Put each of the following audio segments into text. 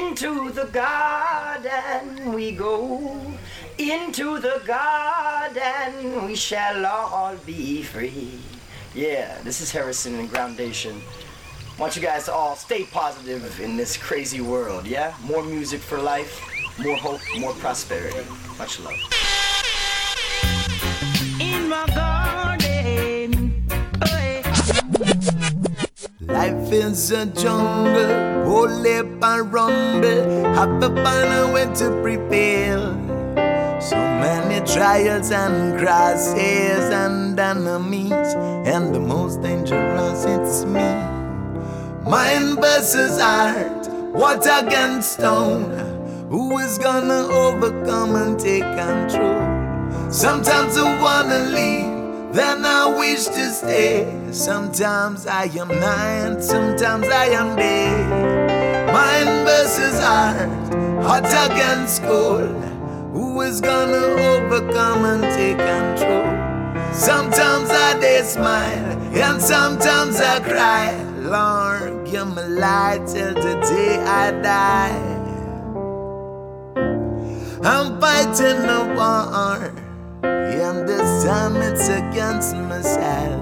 Into the garden we go. Into the garden we shall all be free. Yeah, this is Harrison and Groundation. I want you guys to all stay positive in this crazy world, yeah? More music for life, more hope, more prosperity. Much love. In my garden. Oh, yeah. Life is a jungle, hold up and rumble. Have to find a way to prevail. So many trials and crosses and enemies, and the most dangerous it's me. Mind versus art, what against stone? Who is gonna overcome and take control? Sometimes I wanna leave. Then I wish to stay. Sometimes I am night, sometimes I am day. Mind versus art, hot against cold. Who is gonna overcome and take control? Sometimes I they smile, and sometimes I cry. Lord, give me light till the day I die. I'm fighting a war. And this time it's against myself.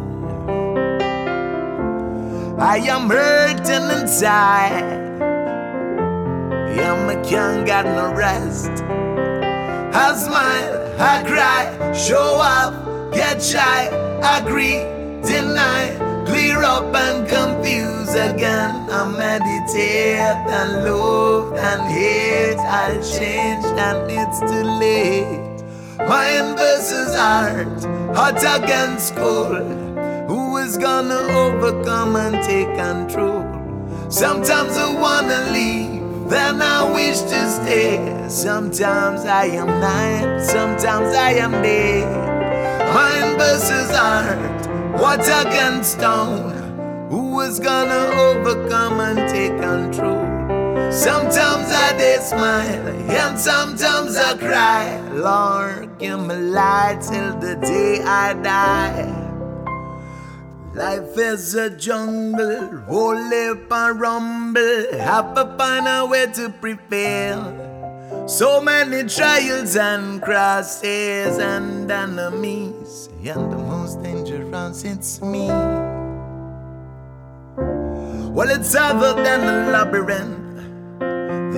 I am hurting inside. Yeah, I can't get no rest. I smile, I cry, show up, get shy, agree, deny, clear up and confuse again. I meditate and love and hate. I'll change and it's too late. Mind versus art, hot against cold. Who is gonna overcome and take control? Sometimes I wanna leave, then I wish to stay. Sometimes I am night, sometimes I am day. Mind versus art, what against stone? Who is gonna overcome and take control? Sometimes I did smile, and sometimes I cry. Lord, give me light till the day I die. Life is a jungle, roll up and rumble. Have to find a way to prevail. So many trials and crosses and enemies, and the most dangerous it's me. Well, it's other than a labyrinth.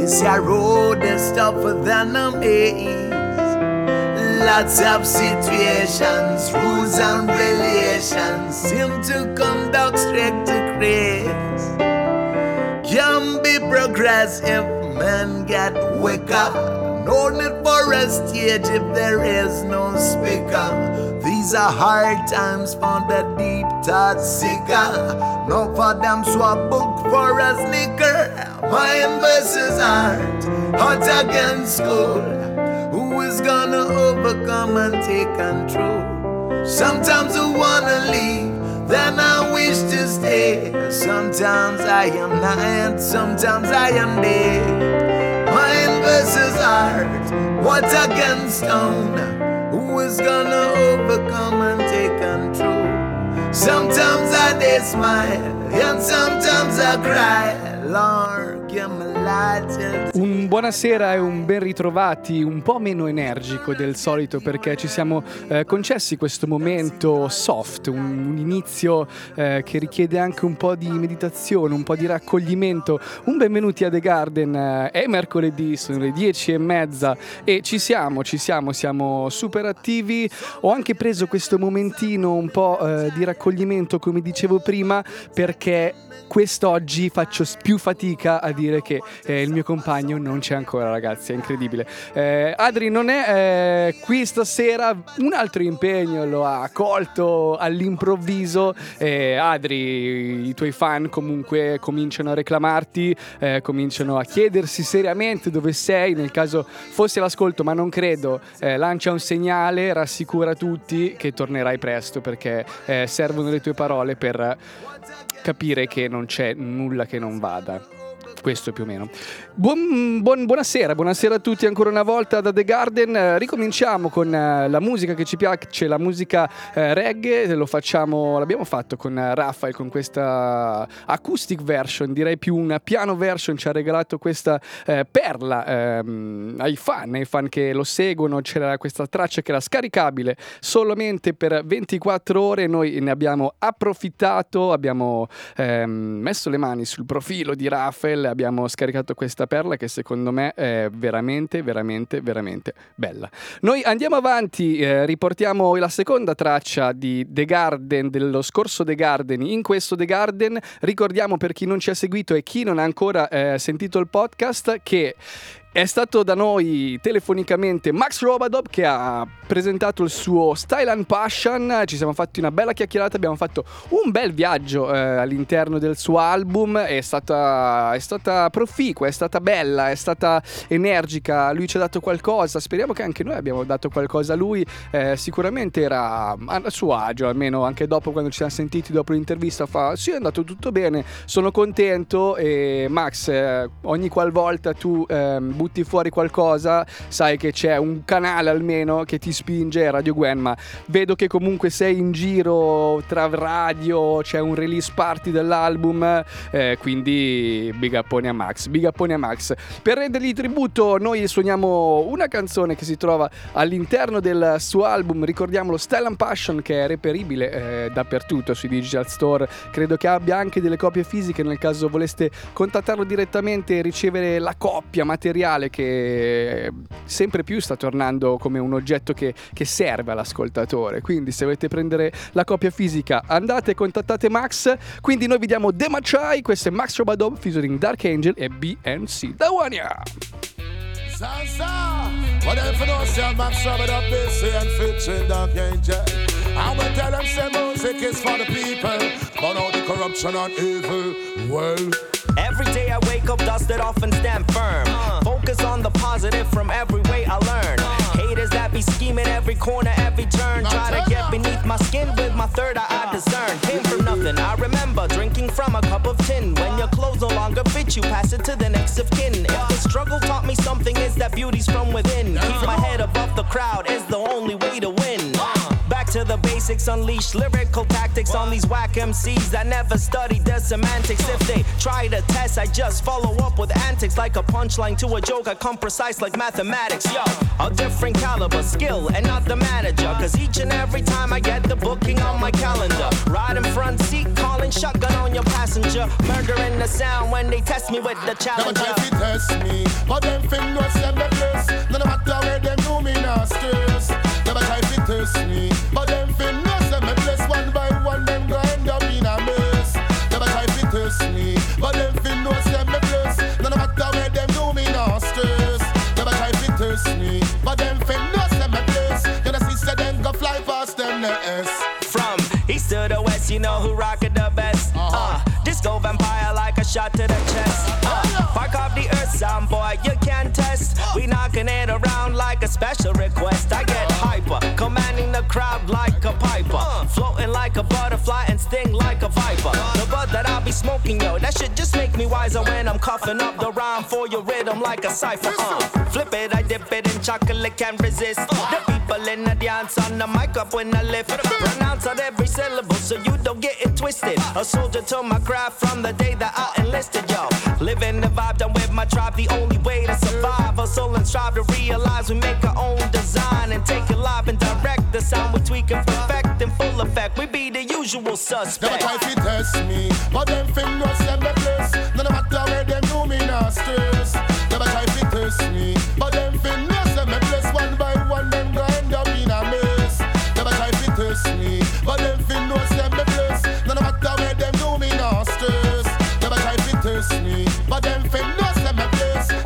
This here road is tougher than a maze. Lots of situations, rules and relations seem to conduct straight to grace. Can be progressive, men get wicker. No need for a stage if there is no speaker. These are hard times for the deep thought seeker. No for them swap book for a sneaker. Mind versus art, hot against school. Who is gonna overcome and take control? Sometimes I wanna leave, then I wish to stay. Sometimes I am night, sometimes I am day. Mind versus art, what against stone? Who is gonna overcome and take control? Sometimes I they smile, and sometimes I cry. Lord, give me Un buonasera e un ben ritrovati, un po' meno energico del solito perché ci siamo eh, concessi questo momento soft, un, un inizio eh, che richiede anche un po' di meditazione, un po' di raccoglimento. Un benvenuti a The Garden, eh, è mercoledì, sono le dieci e mezza e ci siamo, ci siamo, siamo super attivi. Ho anche preso questo momentino un po' eh, di raccoglimento, come dicevo prima, perché quest'oggi faccio più fatica a dire che eh, il mio compagno non c'è ancora, ragazzi, è incredibile. Eh, Adri non è eh, qui stasera, un altro impegno lo ha colto all'improvviso. Eh, Adri, i tuoi fan comunque cominciano a reclamarti, eh, cominciano a chiedersi seriamente dove sei, nel caso fosse l'ascolto, ma non credo. Lancia un segnale, rassicura tutti che tornerai presto perché servono le tue parole per capire che non c'è nulla che non vada. Questo più o meno. Buon- buon- buonasera, buonasera a tutti ancora una volta da The Garden. Eh, ricominciamo con eh, la musica che ci piace, la musica eh, reggae. Lo facciamo, l'abbiamo fatto con Raphael con questa acoustic version, direi più una piano version. Ci ha regalato questa eh, perla ehm, ai fan, ai fan che lo seguono. C'era questa traccia che era scaricabile solamente per 24 ore. Noi ne abbiamo approfittato, abbiamo ehm, messo le mani sul profilo di Rafael, abbiamo scaricato questa perla che secondo me è veramente, veramente, veramente bella. Noi andiamo avanti, eh, riportiamo la seconda traccia di The Garden, dello scorso The Garden. In questo The Garden ricordiamo per chi non ci ha seguito e chi non ha ancora eh, sentito il podcast che è stato da noi telefonicamente Max Robadob che ha presentato il suo Style and Passion, ci siamo fatti una bella chiacchierata, abbiamo fatto un bel viaggio eh, all'interno del suo album, è stata, è stata proficua, è stata bella, è stata energica, lui ci ha dato qualcosa, speriamo che anche noi abbiamo dato qualcosa a lui, eh, sicuramente era a suo agio, almeno anche dopo quando ci siamo sentiti dopo l'intervista fa sì è andato tutto bene, sono contento. E Max eh, ogni qualvolta tu ehm, butti fuori qualcosa sai che c'è un canale almeno che ti spinge Radio Gwen ma vedo che comunque sei in giro tra radio c'è un release party dell'album eh, quindi big uppone a Max big uppone a Max. Per rendergli tributo noi suoniamo una canzone che si trova all'interno del suo album ricordiamolo Style and Passion che è reperibile eh, dappertutto sui digital store. Credo che abbia anche delle copie fisiche nel caso voleste contattarlo direttamente e ricevere la coppia materiale che sempre più sta tornando come un oggetto che, che serve all'ascoltatore. Quindi se volete prendere la copia fisica andate e contattate Max. Quindi noi vi diamo The Machai, questo è Max Robadob featuring Dark Angel e BNC. Da Wania! Sansa, what if you know say Max up busy and featuring Dark Angel? I will tell them say music is for the people, but all the corruption and evil, well. Every day I wake up dust it off and stand firm. Focus on the positive from every way I learn. Haters that be scheming every corner, every turn. Try to get beneath my skin with my third eye I discern. Came from nothing, I remember drinking from a cup of tin. When your clothes no longer fit you, pass it to the next of kin. If the struggle taught me something, is that beauty's from within. Keep my head above the crowd is the only way to win. To the basics, unleash lyrical tactics on these whack MCs that never studied their semantics. If they try to test, I just follow up with antics like a punchline to a joke. I come precise like mathematics. Yo, a different caliber, skill, and not the manager. Cause each and every time I get the booking on my calendar, riding front seat, calling shotgun on your passenger, murdering the sound when they test me with the challenger. try to test me, but them fin no send me bliss. No matter where them do me not stress. Never try to test me, but them fin no send me bliss. One by one them go end up in a mess. Never try to test me, but them fin no send me bliss. No matter where them do me not stress. Never try to test me, but them fin no send me bliss. You know say them go fly past them nest. From east to the west, you know who rock it the best. Uh, disco vampire like a shot to the chest. Uh, park off the earth sound boy, you can't test. We knocking it around like a special request. I get hyper, crowd like a piper, floating like a butterfly and sting like a viper. That I'll be smoking, yo, that shit just make me wiser when I'm coughing up the rhyme for your rhythm like a cipher. Uh, flip it, I dip it in chocolate, can't resist. The people in the dance on the mic up when I lift. Pronounce out every syllable so you don't get it twisted. A soldier to my craft from the day that I enlisted, yo. Living the vibe, done with my tribe, the only way to survive. Hustle and strive to realize we make our own design and take it live and direct. The sound we tweak and perfect in full effect. We be the usual suspect. Never try to test me, but them fin no send me bliss. No matter where them do me not stress. Never try to test me, but them fin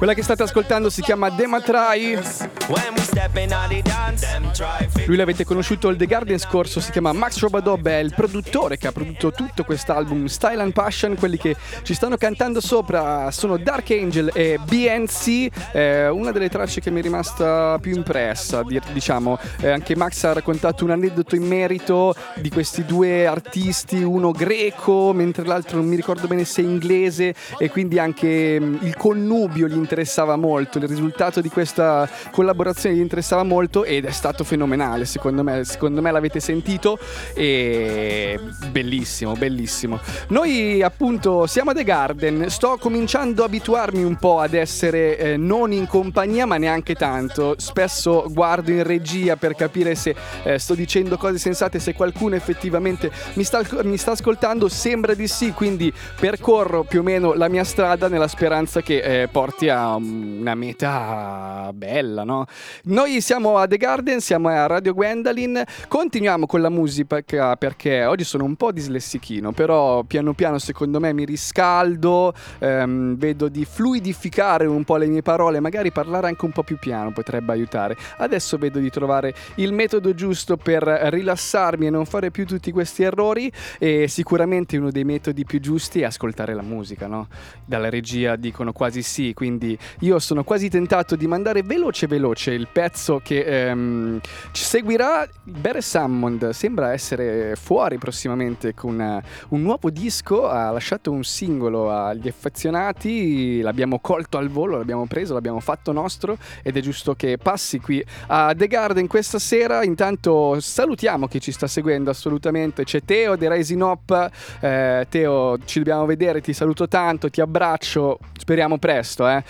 Quella che state ascoltando si chiama Dematrai. Lui l'avete conosciuto al The Garden scorso, si chiama Max Robadob, è il produttore che ha prodotto tutto quest'album Style and Passion. Quelli che ci stanno cantando sopra sono Dark Angel e BNC, eh, una delle tracce che mi è rimasta più impressa. Diciamo, eh, anche Max ha raccontato un aneddoto in merito di questi due artisti, uno greco, mentre l'altro non mi ricordo bene se inglese, e quindi anche mh, il connubio gli interessava molto. Il risultato di questa collaborazione gli interessava molto ed è stato fenomenale. Secondo me, secondo me l'avete sentito e bellissimo, bellissimo. Noi appunto siamo a The Garden, sto cominciando a abituarmi un po' ad essere eh, non in compagnia ma neanche tanto. Spesso guardo in regia per capire se eh, sto dicendo cose sensate, se qualcuno effettivamente mi sta, mi sta, ascoltando, sembra di sì, quindi percorro più o meno la mia strada nella speranza che eh, porti a una meta bella, no? Noi siamo a The Garden, siamo a Radio Gwendolyn, continuiamo con la musica perché oggi sono un po' dislessichino, però piano piano secondo me mi riscaldo, ehm, vedo di fluidificare un po' le mie parole, magari parlare anche un po' più piano potrebbe aiutare. Adesso vedo di trovare il metodo giusto per rilassarmi e non fare più tutti questi errori e sicuramente uno dei metodi più giusti è ascoltare la musica, no? Dalla regia dicono quasi sì, quindi io sono quasi tentato di mandare veloce veloce il pezzo che ehm, ci seguirà. Bere Sammond sembra essere fuori prossimamente con una, un nuovo disco, ha lasciato un singolo agli affezionati, l'abbiamo colto al volo, l'abbiamo preso, l'abbiamo fatto nostro ed è giusto che passi qui a The Garden questa sera. Intanto salutiamo chi ci sta seguendo assolutamente, c'è Teo The Rising Up, eh, Teo ci dobbiamo vedere, ti saluto tanto, ti abbraccio, speriamo presto. Eh.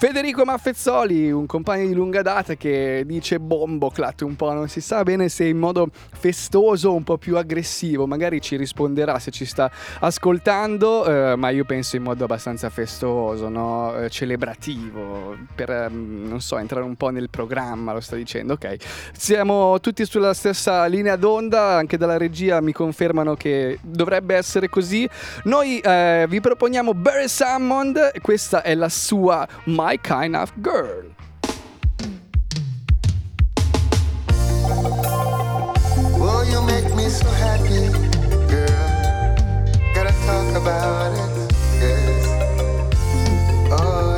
Federico Maffezzoli, un compagno di lunga data che dice bombo, clat un po', non si sa bene se in modo festoso o un po' più aggressivo, magari ci risponderà se ci sta ascoltando, eh, ma io penso in modo abbastanza festoso, no? eh, celebrativo, per, eh, non so, entrare un po' nel programma, lo sta dicendo, ok. Siamo tutti sulla stessa linea d'onda, anche dalla regia mi confermano che dovrebbe essere così. Noi eh, vi proponiamo Barry Salmond, questa è la sua My Kind of Girl. Oh, you make me so happy, girl. Gotta talk about it. Oh,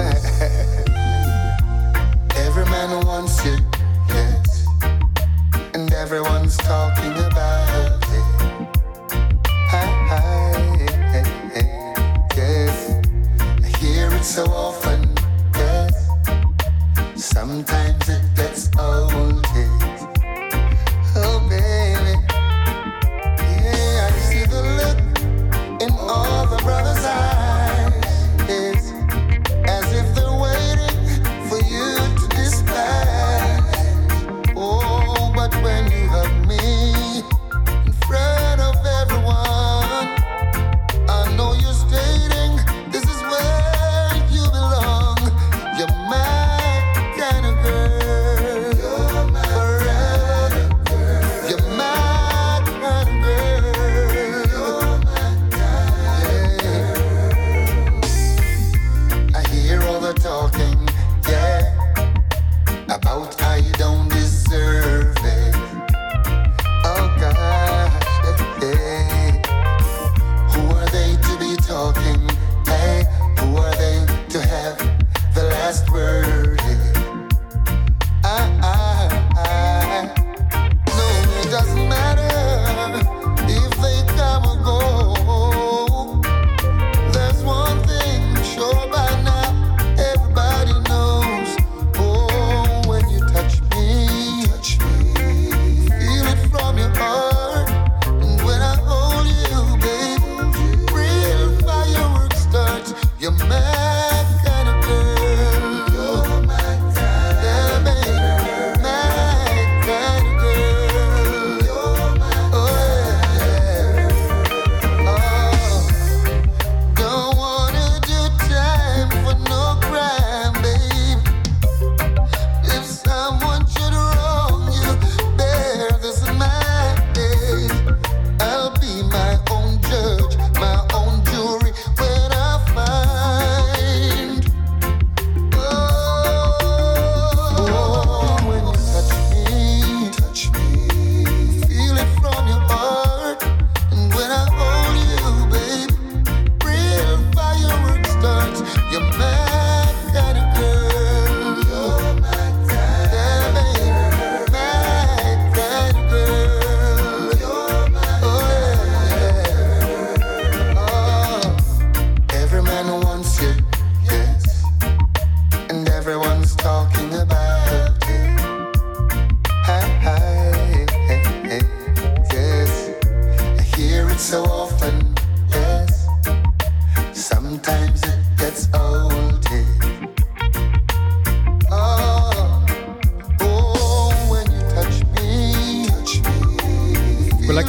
every man wants you, yes. And everyone's talking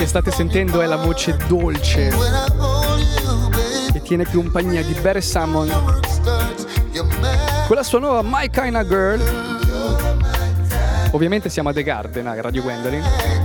che state sentendo è la voce dolce che tiene compagnia di Barry Salmon con la sua nuova My Kinda Girl. Ovviamente siamo a The Garden, a Radio Gwendolyn.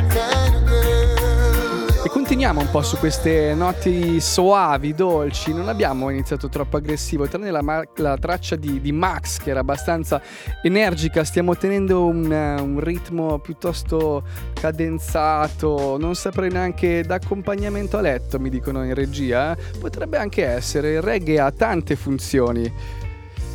E continuiamo un po' su queste noti soavi, dolci. Non abbiamo iniziato troppo aggressivo, tranne la, ma- la traccia di, di Max che era abbastanza energica. Stiamo tenendo un, un ritmo piuttosto cadenzato. Non saprei neanche d'accompagnamento a letto, mi dicono in regia. eh. Potrebbe anche essere. Il reggae ha tante funzioni.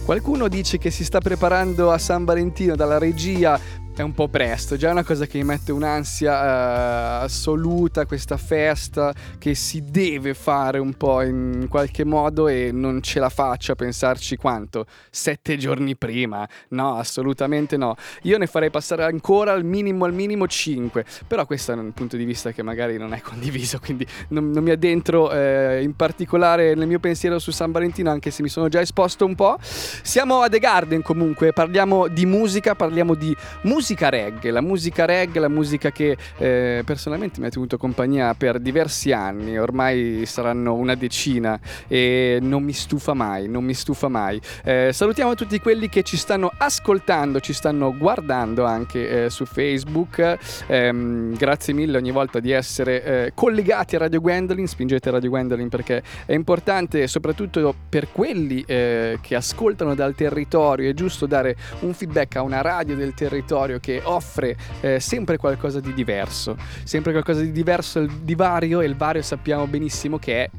Qualcuno dice che si sta preparando a San Valentino dalla regia. È un po' presto, già è una cosa che mi mette un'ansia eh, assoluta, questa festa che si deve fare un po' in qualche modo e non ce la faccio a pensarci quanto? Sette giorni prima? No, assolutamente no. Io ne farei passare ancora al minimo, al minimo cinque, però questo è un punto di vista che magari non è condiviso, quindi non, non mi addentro eh, in particolare nel mio pensiero su San Valentino, anche se mi sono già esposto un po'. Siamo a The Garden comunque, parliamo di musica, parliamo di musica reggae, la musica reggae, la musica che eh, personalmente mi ha tenuto compagnia per diversi anni, ormai saranno una decina e non mi stufa mai, non mi stufa mai. Eh, salutiamo tutti quelli che ci stanno ascoltando, ci stanno guardando anche eh, su Facebook, Ehm, grazie mille ogni volta di essere eh, collegati a Radio Gwendolyn, spingete Radio Gwendolyn perché è importante soprattutto per quelli eh, che ascoltano dal territorio, è giusto dare un feedback a una radio del territorio che offre eh, sempre qualcosa di diverso, sempre qualcosa di diverso, di vario e il vario sappiamo benissimo che è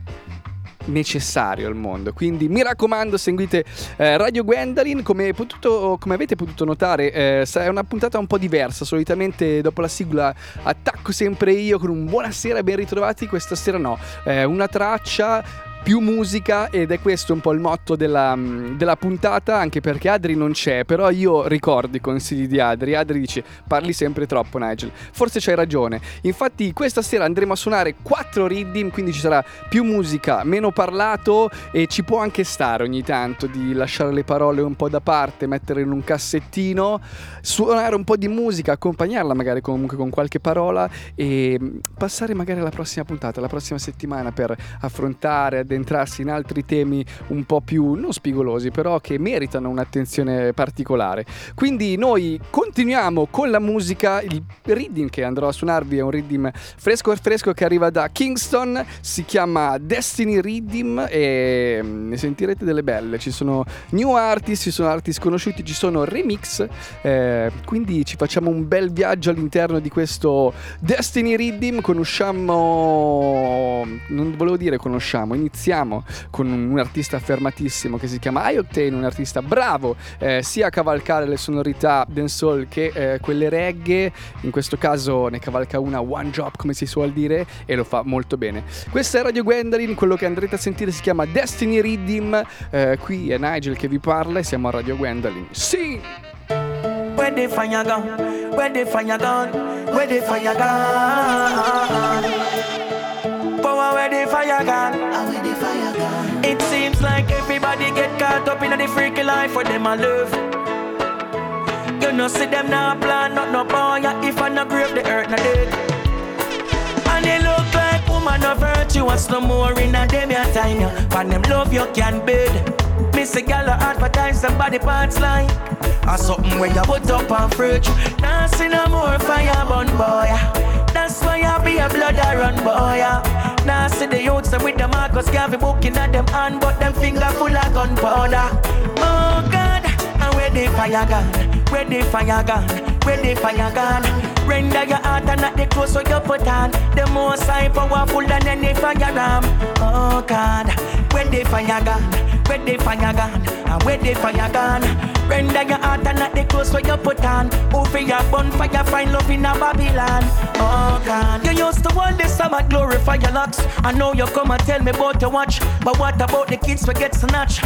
necessario al mondo. Quindi mi raccomando, seguite eh, Radio Gwendolyn. Come, potuto- come avete potuto notare, eh, è una puntata un po' diversa. Solitamente dopo la sigla attacco sempre io con un buonasera, ben ritrovati. Questa sera no, eh, una traccia. Più musica ed è questo un po' il motto della, mm, della puntata, anche perché Adri non c'è, però io ricordo i consigli di Adri. Adri dice parli sempre troppo Nigel, forse c'hai ragione. Infatti questa sera andremo a suonare 4 rhythm, quindi ci sarà più musica, meno parlato e ci può anche stare ogni tanto di lasciare le parole un po' da parte, mettere in un cassettino, suonare un po' di musica, accompagnarla magari comunque con qualche parola e mm, passare magari alla prossima puntata, la prossima settimana per affrontare, addentrarsi in altri temi un po' più non spigolosi, però che meritano un'attenzione particolare. Quindi noi continuiamo con la musica, il reading che andrò a suonarvi è un reading fresco e fresco che arriva da Kingston, si chiama Destiny Reading e mm, ne sentirete delle belle, ci sono new artist, ci sono artist conosciuti, ci sono remix, eh, quindi ci facciamo un bel viaggio all'interno di questo Destiny Reading, conosciamo, non volevo dire conosciamo, iniziamo con un, un artista affermatissimo che si chiama Ioctane, un artista bravo eh, sia a cavalcare le sonorità dancehall che eh, quelle reggae, in questo caso ne cavalca una one job come si suol dire e lo fa molto bene. Questa è Radio Gwendolyn, quello che andrete a sentire si chiama Destiny Redeem, eh, qui è Nigel che vi parla e siamo a Radio Gwendolyn. Sì! Where the fire gone? Where the fire gone? Where the fire gone? Power where the fire gone? Where the fire gone? It seems like everybody get caught up in the freaky life for them I love. You know see them now plan not no boy if I no grave the earth no dead. And they look like woman of virtuous no more in a them your time yeah. For them love you can bed. Miss a gal advertise some body parts like Or something where you put up on fridge Now see no more fire burn boy That's why I be a blood I run boy Now see the youths them with the Marcus Garvey booking at them hand But them finger full of gunpowder Oh God, and where the fire gone? Where the fire gone? Where the fire gone? Render your heart and not the clothes what you put on The most high powerful than any fire ram Oh God, where the fire gone? Where the fire gone? And where the fire gone? Render your heart and not the clothes what you put on Over your bonfire, find love in a Babylon Oh God You used to want this summer glorify your locks I know you come and tell me about your watch But what about the kids we get snatch?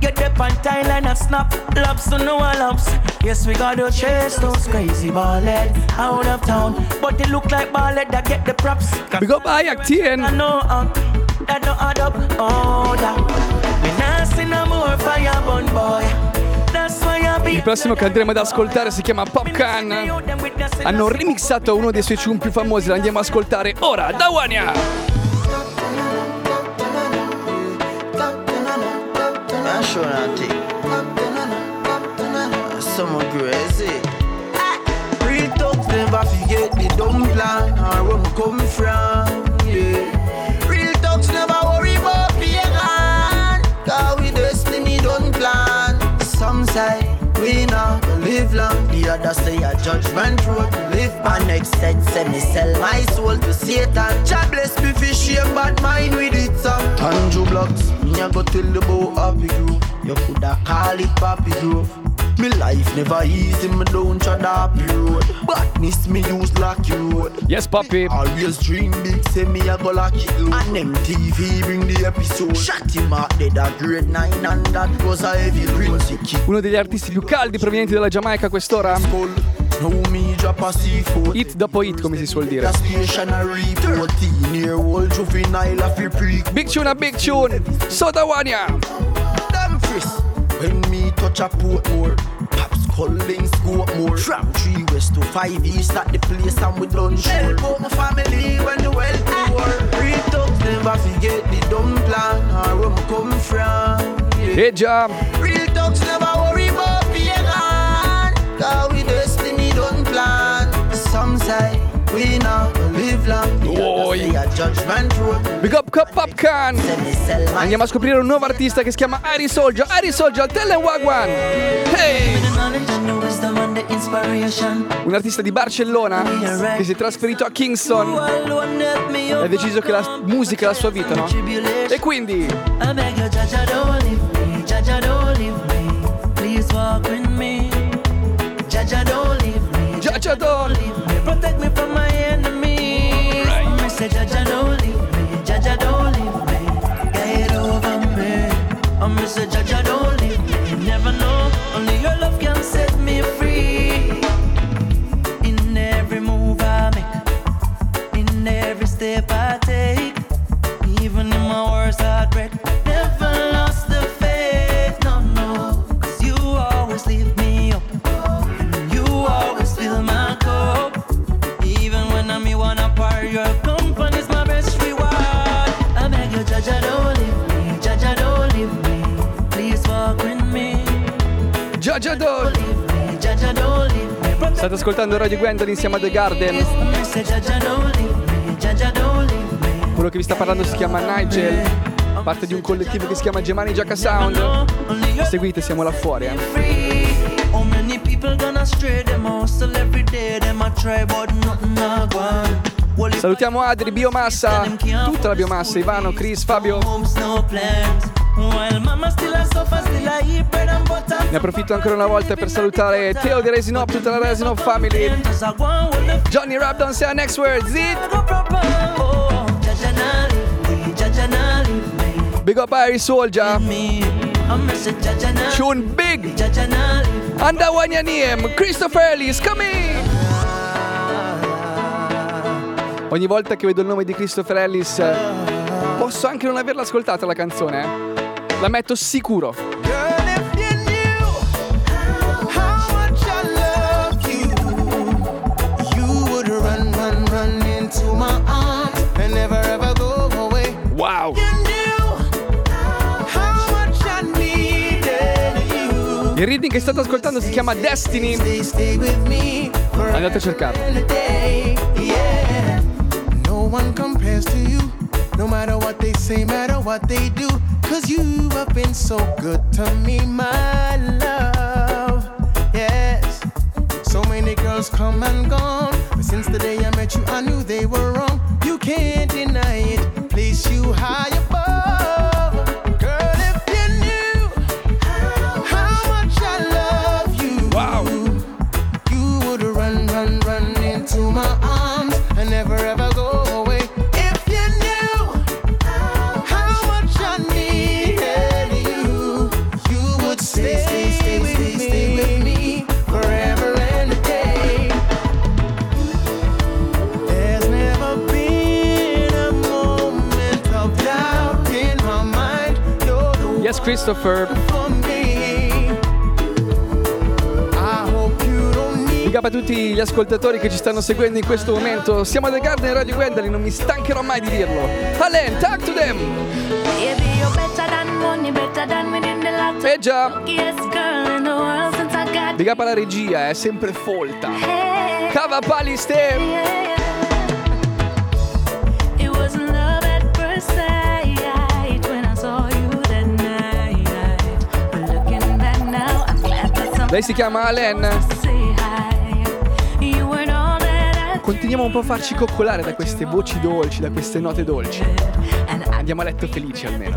Get up on Thailand and snap Loves to no loves Yes, we gotta chase those crazy ballhead out of town But they look like ballhead that get the props Big up Ayak TN! I know uh, that don't add up. Oh, that. Il prossimo che andremo ad ascoltare si chiama Popcan. Hanno remixato uno dei suoi tune più famosi, lo andiamo ad ascoltare ora da Wania. Real talks never forget the dumb plan where we come from. Say we not live long. The others say a judgment road to live. My next set say me sell my soul to Satan. God bless me for shame, but mine with it some. Tanju blocks, me a go tell the boy happy grove. You coulda call it Pappy Grove. Me life never easy, me don't try that road. Badness me use lucky road. Yes, Poppy. Always dream big, say me a go lucky low. And MTV bring the episode. Shot him out dead at grade 9 and that was a heavy load. Uno degli artisti più caldi provenienti dalla Giamaica a quest'ora. Hit dopo hit, come si suol dire. The stationary 14 year old juvenile a fi pre. Big tune a big tune. Soda touch a port more. Pops calling scope more. From 3 west to 5 east at the place and we done sure. Help out my family when the well ah. poor. Real thugs never forget the dumb plan or where me come from. Yeah. E già. Real talks never worry about pagan. Cause we destiny don't plan. Some say we Big up Cup me my Andiamo a scoprire un nuovo artista che si chiama Ari Soldier. Ari Soldier, tell wagwan. Hey! Un artista di Barcellona che si è trasferito a Kingston e ha deciso che la musica è la sua vita, no? E quindi I beg you, Jaja, don't leave Me. Protect State ascoltando Radio Gwendolyn insieme a The Garden. Quello che vi sta parlando si chiama Nigel, parte di un collettivo che si chiama Gemani Giacca Sound. Seguite, siamo là fuori. Eh. free. How many people gonna stray them hustle every day? Them a try but nothing a go on. Well, if Salutiamo Adri, Biomassa, tutta la biomassa, Ivano, Chris, Fabio. Ne approfitto ancora una volta per salutare Teo di Resinop, tutta la family. Want with the Johnny Rabdon, say our next words. It. go proper. Jaja na leave me, Jaja na leave me. Big up Iris Soldier. Say Tune big. Andawanya Niem, Christopher Ellis, come in. Ogni volta che vedo il nome di Christopher Ellis, eh, posso anche non averla ascoltata la canzone. eh. La metto sicuro. Wow. Il reading che state ascoltando si chiama Destiny. Andate a cercarlo. No one compares to you. No matter what they say, matter what they do. Cause you have been so good to me, my love. Yes. So many girls come and gone. But since the day I met you, I knew they were wrong. You can't deny it. Place you high Yes, Christopher. Big up a tutti gli ascoltatori che ci stanno seguendo in questo momento. Siamo The Garden Radio Gwendolyn, non mi stancherò mai di dirlo. Alen, talk to them! Lotto. Eh già, big up alla regia, è sempre folta. Cava pali stem! yeah. It was love at first sight when I saw you that night. But looking back now, I'm glad that somebody Lei si chiama Alen. Continuiamo un po' a farci coccolare da queste voci dolci, da queste note dolci. Andiamo a letto felici almeno.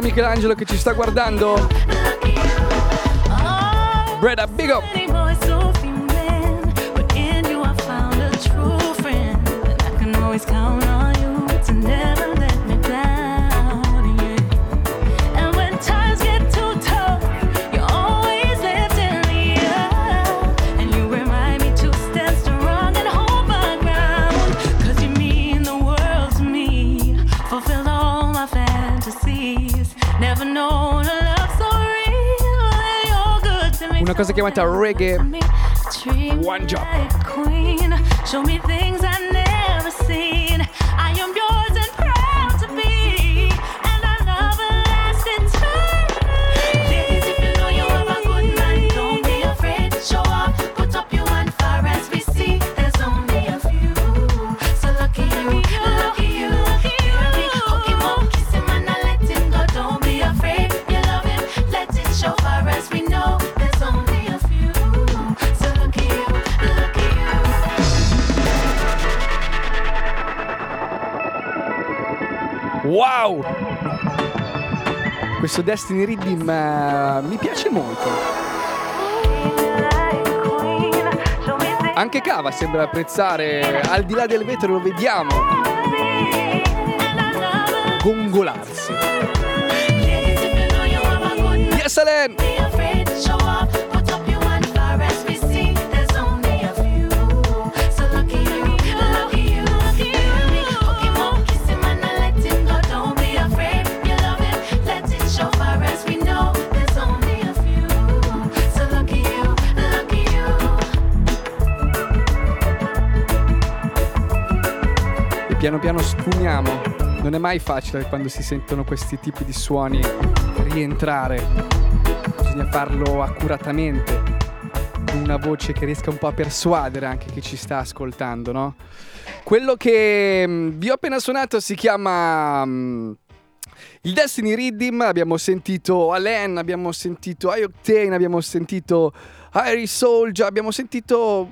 Michelangelo che ci sta guardando. Breda, big up! Una cosa chiamata reggae One job. Wow! Questo Destiny Rhythm eh, mi piace molto. Anche Cava sembra apprezzare, al di là del vetro lo vediamo gongolarsi. Yes, Alen! Piano piano spumiamo. Non è mai facile quando si sentono questi tipi di suoni rientrare. Bisogna farlo accuratamente. Con una voce che riesca un po' a persuadere anche chi ci sta ascoltando, no? Quello che mm, vi ho appena suonato si chiama. mm, il Destiny Rhythm, abbiamo sentito Alen, abbiamo sentito Ioctane, abbiamo sentito Iris Soldier, abbiamo sentito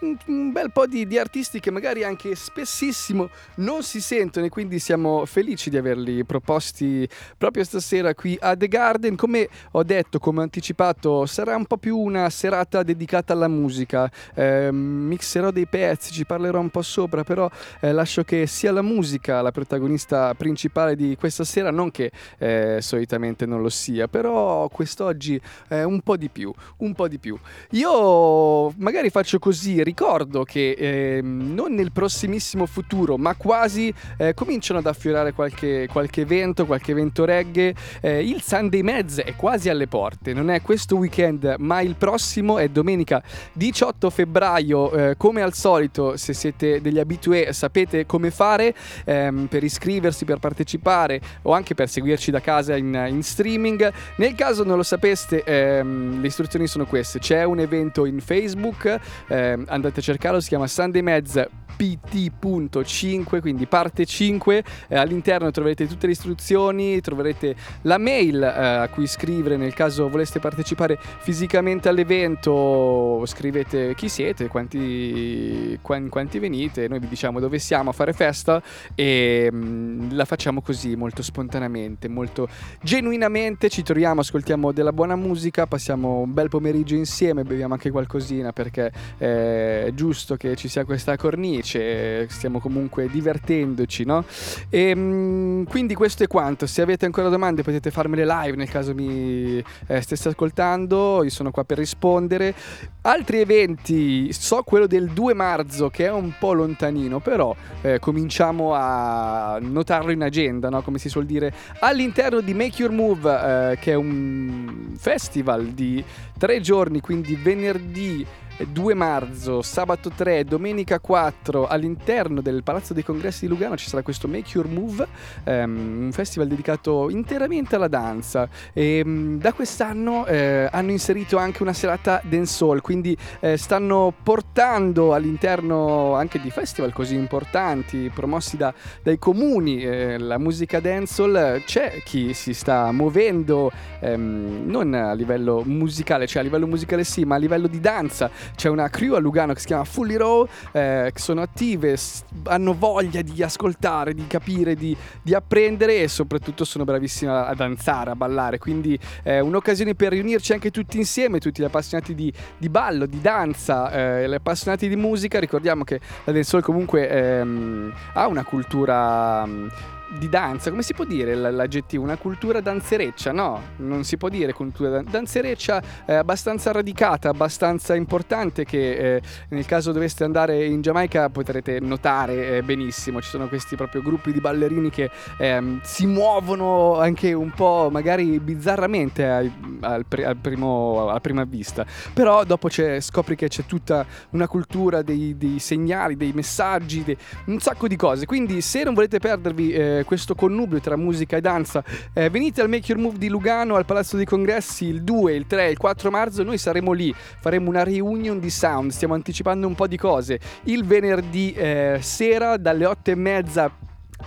un, un bel po' di, di artisti che magari anche spessissimo non si sentono e quindi siamo felici di averli proposti proprio stasera qui a The Garden. Come ho detto, come ho anticipato, sarà un po' più una serata dedicata alla musica. Eh, mixerò dei pezzi, ci parlerò un po' sopra, però eh, lascio che sia la musica la protagonista principale di questa sera, non che eh, solitamente non lo sia, però quest'oggi eh, un po' di più, un po' di più. Io magari faccio così, ricordo che ehm, non nel prossimissimo futuro, ma quasi eh, cominciano ad affiorare qualche, qualche evento, qualche evento reggae. Eh, il Sunday Mezz è quasi alle porte, non è questo weekend, ma il prossimo è domenica 18 febbraio. Eh, come al solito, se siete degli abitué, sapete come fare ehm, per iscriversi, per partecipare o anche per seguirci da casa in, in streaming. Nel caso non lo sapeste, ehm, le istruzioni sono queste: c'è un evento in Facebook, ehm, andate a cercarlo, si chiama Sunday Meds pt.5 quindi parte 5 eh, all'interno troverete tutte le istruzioni troverete la mail eh, a cui scrivere nel caso voleste partecipare fisicamente all'evento scrivete chi siete quanti, quan- quanti venite noi vi diciamo dove siamo a fare festa e mm, la facciamo così molto spontaneamente molto genuinamente ci troviamo ascoltiamo della buona musica passiamo un bel pomeriggio insieme beviamo anche qualcosina perché eh, è giusto che ci sia questa cornice stiamo comunque divertendoci no? e mm, quindi questo è quanto se avete ancora domande potete farmele live nel caso mi eh, stesse ascoltando io sono qua per rispondere altri eventi so quello del 2 marzo che è un po' lontanino però eh, cominciamo a notarlo in agenda no? come si suol dire all'interno di Make Your Move eh, che è un festival di tre giorni quindi venerdì 2 marzo, sabato 3, domenica 4 all'interno del Palazzo dei Congressi di Lugano ci sarà questo Make Your Move, ehm, un festival dedicato interamente alla danza. E mm, da quest'anno eh, hanno inserito anche una serata dancehall, quindi eh, stanno portando all'interno anche di festival così importanti promossi da- dai comuni eh, la musica dancehall, c'è chi si sta muovendo ehm, non a livello musicale, cioè a livello musicale sì, ma a livello di danza c'è una crew a Lugano che si chiama Fully Raw, eh, che sono attive, hanno voglia di ascoltare, di capire, di, di apprendere e soprattutto sono bravissime a, danzare, a ballare. Quindi è un'occasione per riunirci anche tutti insieme, tutti gli appassionati di, di ballo, di danza, eh, gli appassionati di musica. Ricordiamo che la dancehall comunque ehm, ha una cultura... mm, di danza, come si può dire l'aggettivo? Una cultura danzereccia? No, non si può dire cultura dan- danzereccia, è abbastanza radicata, abbastanza importante che eh, nel caso doveste andare in Giamaica potrete notare eh, benissimo, ci sono questi proprio gruppi di ballerini che ehm, si muovono anche un po' magari bizzarramente ai- al, pri- al primo, alla prima vista, però dopo scopri che c'è tutta una cultura dei, dei segnali, dei messaggi, de- un sacco di cose, quindi se non volete perdervi eh, questo connubio tra musica e danza, eh, venite al Make Your Move di Lugano al Palazzo dei Congressi il 2, il 3 e il 4 marzo, noi saremo lì, faremo una reunion di sound, stiamo anticipando un po' di cose, il venerdì eh, sera dalle 8 e mezza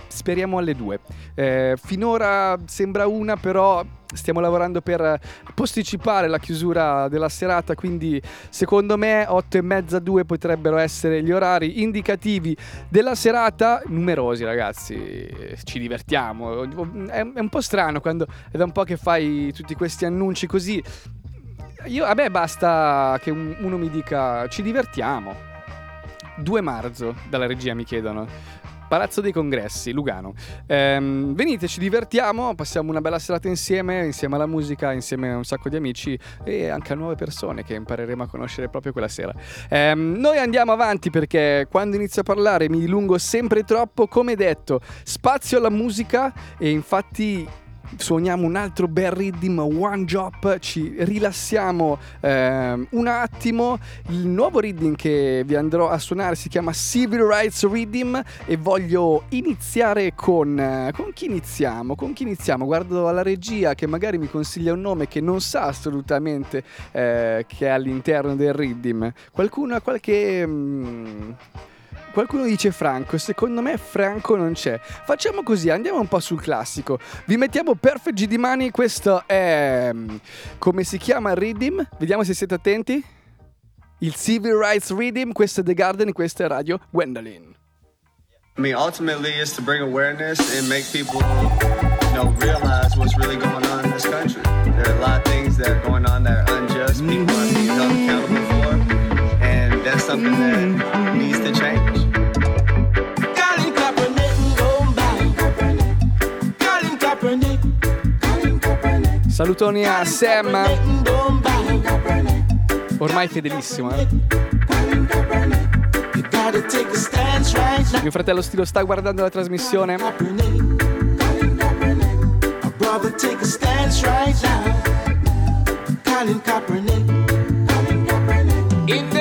speriamo alle 2. Eh, finora sembra una, però stiamo lavorando per posticipare la chiusura della serata, quindi secondo me 8 e mezza 2 potrebbero essere gli orari indicativi della serata. Numerosi ragazzi, ci divertiamo. È, è un po' strano quando è da un po' che fai tutti questi annunci così. Io, a me basta che un- uno mi dica ci divertiamo. 2 marzo, dalla regia mi chiedono. Palazzo dei Congressi, Lugano. Ehm, venite, ci divertiamo, passiamo una bella serata insieme, insieme alla musica, insieme a un sacco di amici e anche a nuove persone che impareremo a conoscere proprio quella sera. Ehm, noi andiamo avanti perché quando inizio a parlare mi dilungo sempre troppo, come detto, spazio alla musica e infatti suoniamo un altro bel rhythm, one drop, ci rilassiamo ehm, un attimo. Il nuovo rhythm che vi andrò a suonare si chiama Civil Rights Rhythm e voglio iniziare con... eh, con chi iniziamo? Con chi iniziamo? Guardo alla regia che magari mi consiglia un nome che non sa assolutamente eh, che è all'interno del rhythm. Qualcuno ha qualche... mm, Qualcuno dice Franco, secondo me Franco non c'è. Facciamo così, andiamo un po' sul classico. Vi mettiamo Perfect G di Mani, questo è... mm, come si chiama rhythm? Vediamo se siete attenti. Il Civil Rights Rhythm, questo è The Garden, questa è Radio Gwendolyn. I mean, ultimately, it's to bring awareness and make people, you know, realize what's really going on in this country. There are a lot of things that are going on that are unjust. People are being held accountable for, and that's something that needs to change. Salutoni a Sam, ormai fedelissimo. eh. Mio fratello Stilo sta guardando la trasmissione. Colin Kaepernick.